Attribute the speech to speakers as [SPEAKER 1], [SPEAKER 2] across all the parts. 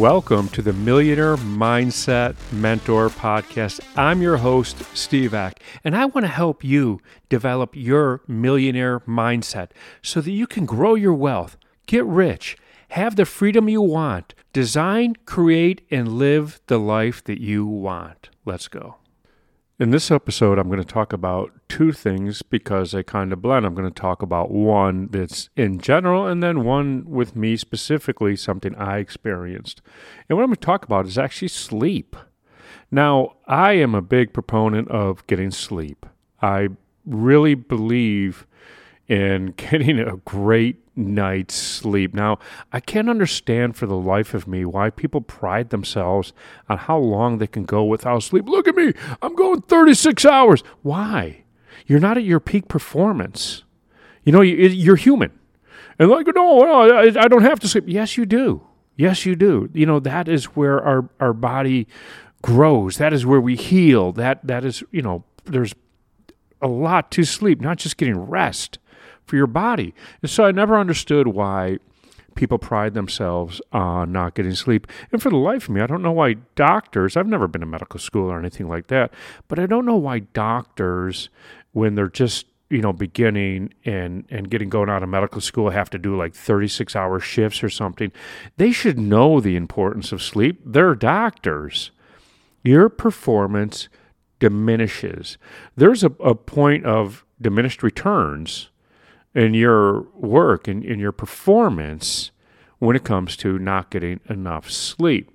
[SPEAKER 1] Welcome to the Millionaire Mindset Mentor Podcast. I'm your host, Steve Ack, and I want to help you develop your millionaire mindset so that you can grow your wealth, get rich, have the freedom you want, design, create, and live the life that you want. Let's go. In this episode, I'm going to talk about two things because they kind of blend. I'm going to talk about one that's in general and then one with me specifically, something I experienced. And what I'm going to talk about is actually sleep. Now, I am a big proponent of getting sleep. I really believe in getting a great night's sleep. Now, I can't understand for the life of me why people pride themselves on how long they can go without sleep. Look at me, I'm going 36 hours. Why? You're not at your peak performance. You know, you're human. And like, no, I don't have to sleep. Yes, you do. Yes, you do. You know, that is where our, our body grows. That is where we heal. That that is, you know, there's a lot to sleep, not just getting rest for your body. And so I never understood why people pride themselves on not getting sleep. And for the life of me, I don't know why doctors, I've never been to medical school or anything like that, but I don't know why doctors, when they're just you know beginning and and getting going out of medical school have to do like 36 hour shifts or something they should know the importance of sleep they're doctors your performance diminishes there's a, a point of diminished returns in your work and in your performance when it comes to not getting enough sleep.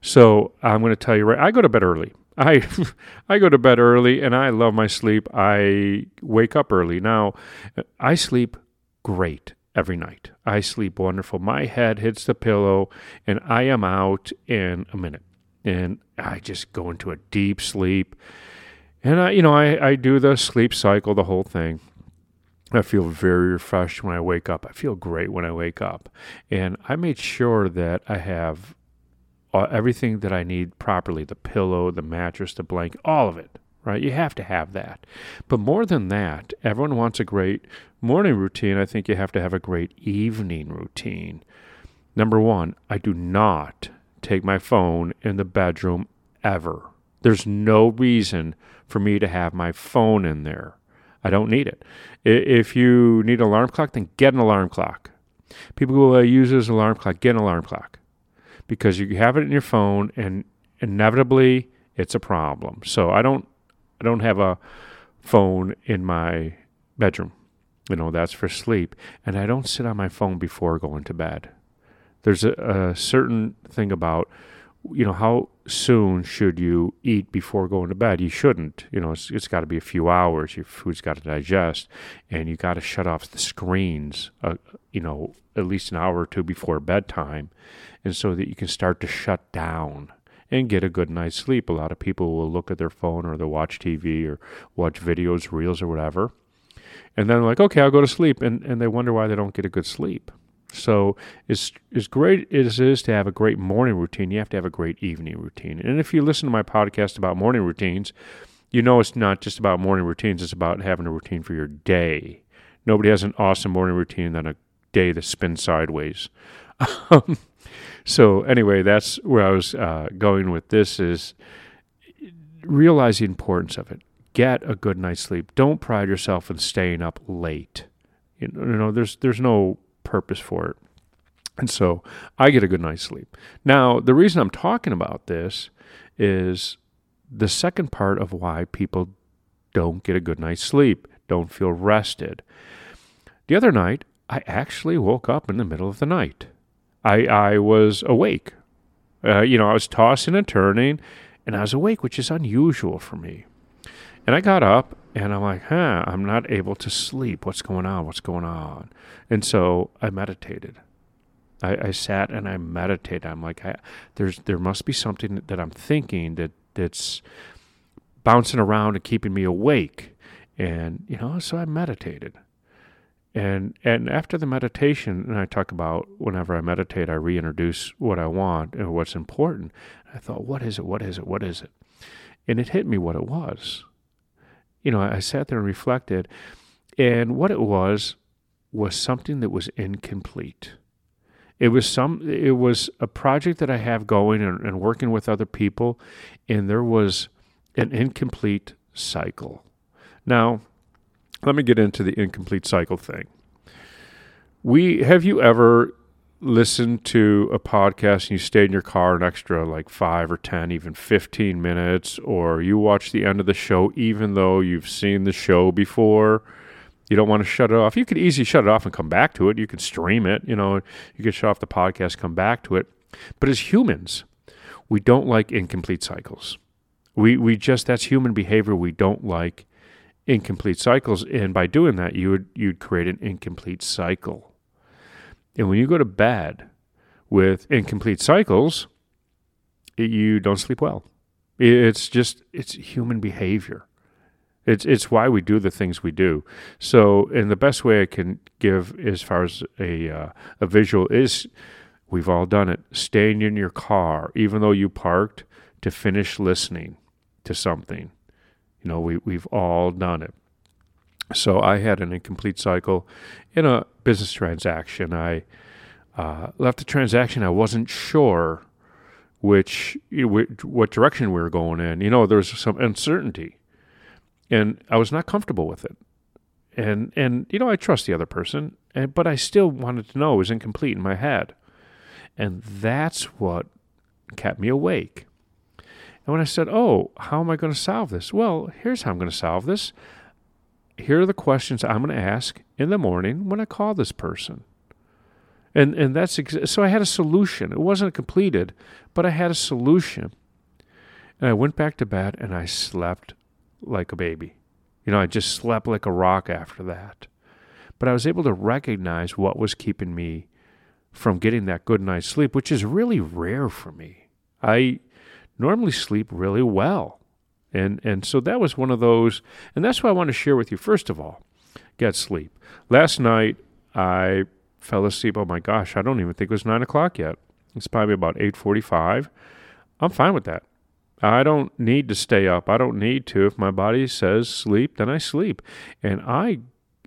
[SPEAKER 1] So I'm going to tell you right. I go to bed early. I I go to bed early and I love my sleep. I wake up early. Now, I sleep great every night. I sleep wonderful. My head hits the pillow and I am out in a minute. And I just go into a deep sleep. And I, you know, I, I do the sleep cycle, the whole thing. I feel very refreshed when I wake up. I feel great when I wake up. And I made sure that I have uh, everything that I need properly the pillow, the mattress, the blanket, all of it, right? You have to have that. But more than that, everyone wants a great morning routine. I think you have to have a great evening routine. Number one, I do not take my phone in the bedroom ever. There's no reason for me to have my phone in there. I don't need it. If you need an alarm clock, then get an alarm clock. People who uh, use as alarm clock, get an alarm clock because you have it in your phone, and inevitably it's a problem. So I don't, I don't have a phone in my bedroom. You know that's for sleep, and I don't sit on my phone before going to bed. There's a, a certain thing about you know, how soon should you eat before going to bed? You shouldn't. You know, it's, it's got to be a few hours. Your food's got to digest, and you got to shut off the screens. Uh, you know, at least an hour or two before bedtime, and so that you can start to shut down and get a good night's sleep. A lot of people will look at their phone or they'll watch TV or watch videos, reels, or whatever, and then like, okay, I'll go to sleep, and and they wonder why they don't get a good sleep. So, as, as great as it is to have a great morning routine, you have to have a great evening routine. And if you listen to my podcast about morning routines, you know it's not just about morning routines, it's about having a routine for your day. Nobody has an awesome morning routine than a day that spins sideways. so, anyway, that's where I was uh, going with this is realize the importance of it. Get a good night's sleep. Don't pride yourself in staying up late. You know, there's there's no purpose for it. And so I get a good night's sleep. Now, the reason I'm talking about this is the second part of why people don't get a good night's sleep, don't feel rested. The other night, I actually woke up in the middle of the night. I, I was awake. Uh, you know, I was tossing and turning, and I was awake, which is unusual for me. And I got up and I'm like, huh, I'm not able to sleep. What's going on? What's going on? And so I meditated. I, I sat and I meditated. I'm like, I, there's there must be something that I'm thinking that that's bouncing around and keeping me awake. And you know, so I meditated. And and after the meditation, and I talk about whenever I meditate, I reintroduce what I want and what's important. I thought, what is it? What is it? What is it? And it hit me what it was you know, I sat there and reflected, and what it was was something that was incomplete. It was some. It was a project that I have going and, and working with other people, and there was an incomplete cycle. Now, let me get into the incomplete cycle thing. We have you ever listened to a podcast and you stay in your car an extra like five or ten, even fifteen minutes, or you watch the end of the show even though you've seen the show before? You don't want to shut it off. You could easily shut it off and come back to it. You can stream it, you know, you could shut off the podcast, come back to it. But as humans, we don't like incomplete cycles. We we just that's human behavior. We don't like incomplete cycles, and by doing that, you would you'd create an incomplete cycle. And when you go to bed with incomplete cycles, you don't sleep well. It's just it's human behavior. It's it's why we do the things we do. So, and the best way I can give as far as a uh, a visual is, we've all done it. Staying in your car, even though you parked, to finish listening to something. You know, we we've all done it. So I had an incomplete cycle in a business transaction. I uh, left the transaction. I wasn't sure which what direction we were going in. You know, there was some uncertainty and I was not comfortable with it. And and you know, I trust the other person, and but I still wanted to know it was incomplete in my head. And that's what kept me awake. And when I said, "Oh, how am I going to solve this?" Well, here's how I'm going to solve this. Here are the questions I'm going to ask in the morning when I call this person. And and that's ex- so I had a solution. It wasn't completed, but I had a solution. And I went back to bed and I slept like a baby. You know, I just slept like a rock after that. But I was able to recognize what was keeping me from getting that good night's sleep, which is really rare for me. I normally sleep really well. And and so that was one of those and that's what I want to share with you first of all. Get sleep. Last night I fell asleep. Oh my gosh, I don't even think it was nine o'clock yet. It's probably about eight forty five. I'm fine with that. I don't need to stay up. I don't need to. If my body says sleep, then I sleep. And I,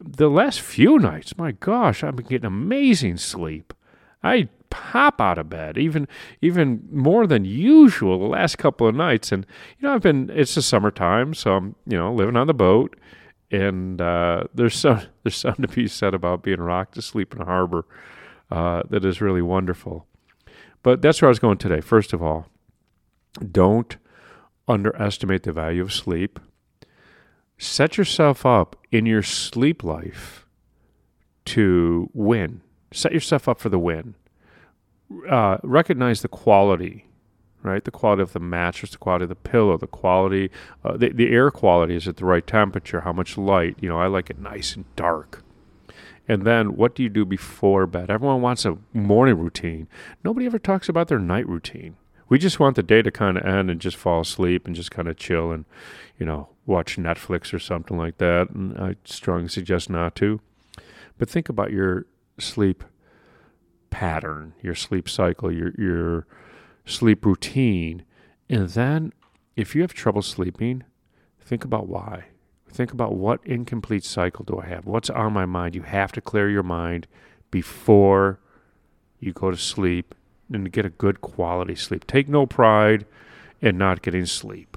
[SPEAKER 1] the last few nights, my gosh, I've been getting amazing sleep. I pop out of bed, even even more than usual the last couple of nights. And you know, I've been. It's the summertime, so I'm you know living on the boat, and uh, there's some there's something to be said about being rocked to sleep in a harbor uh, that is really wonderful. But that's where I was going today. First of all, don't underestimate the value of sleep. Set yourself up in your sleep life to win. Set yourself up for the win. Uh, recognize the quality, right? The quality of the mattress, the quality of the pillow, the quality, uh, the, the air quality is at the right temperature, how much light. You know, I like it nice and dark. And then what do you do before bed? Everyone wants a morning routine. Nobody ever talks about their night routine we just want the day to kind of end and just fall asleep and just kind of chill and, you know, watch Netflix or something like that. And I strongly suggest not to. But think about your sleep pattern, your sleep cycle, your your sleep routine, and then if you have trouble sleeping, think about why. Think about what incomplete cycle do I have? What's on my mind? You have to clear your mind before you go to sleep and get a good quality sleep. Take no pride in not getting sleep.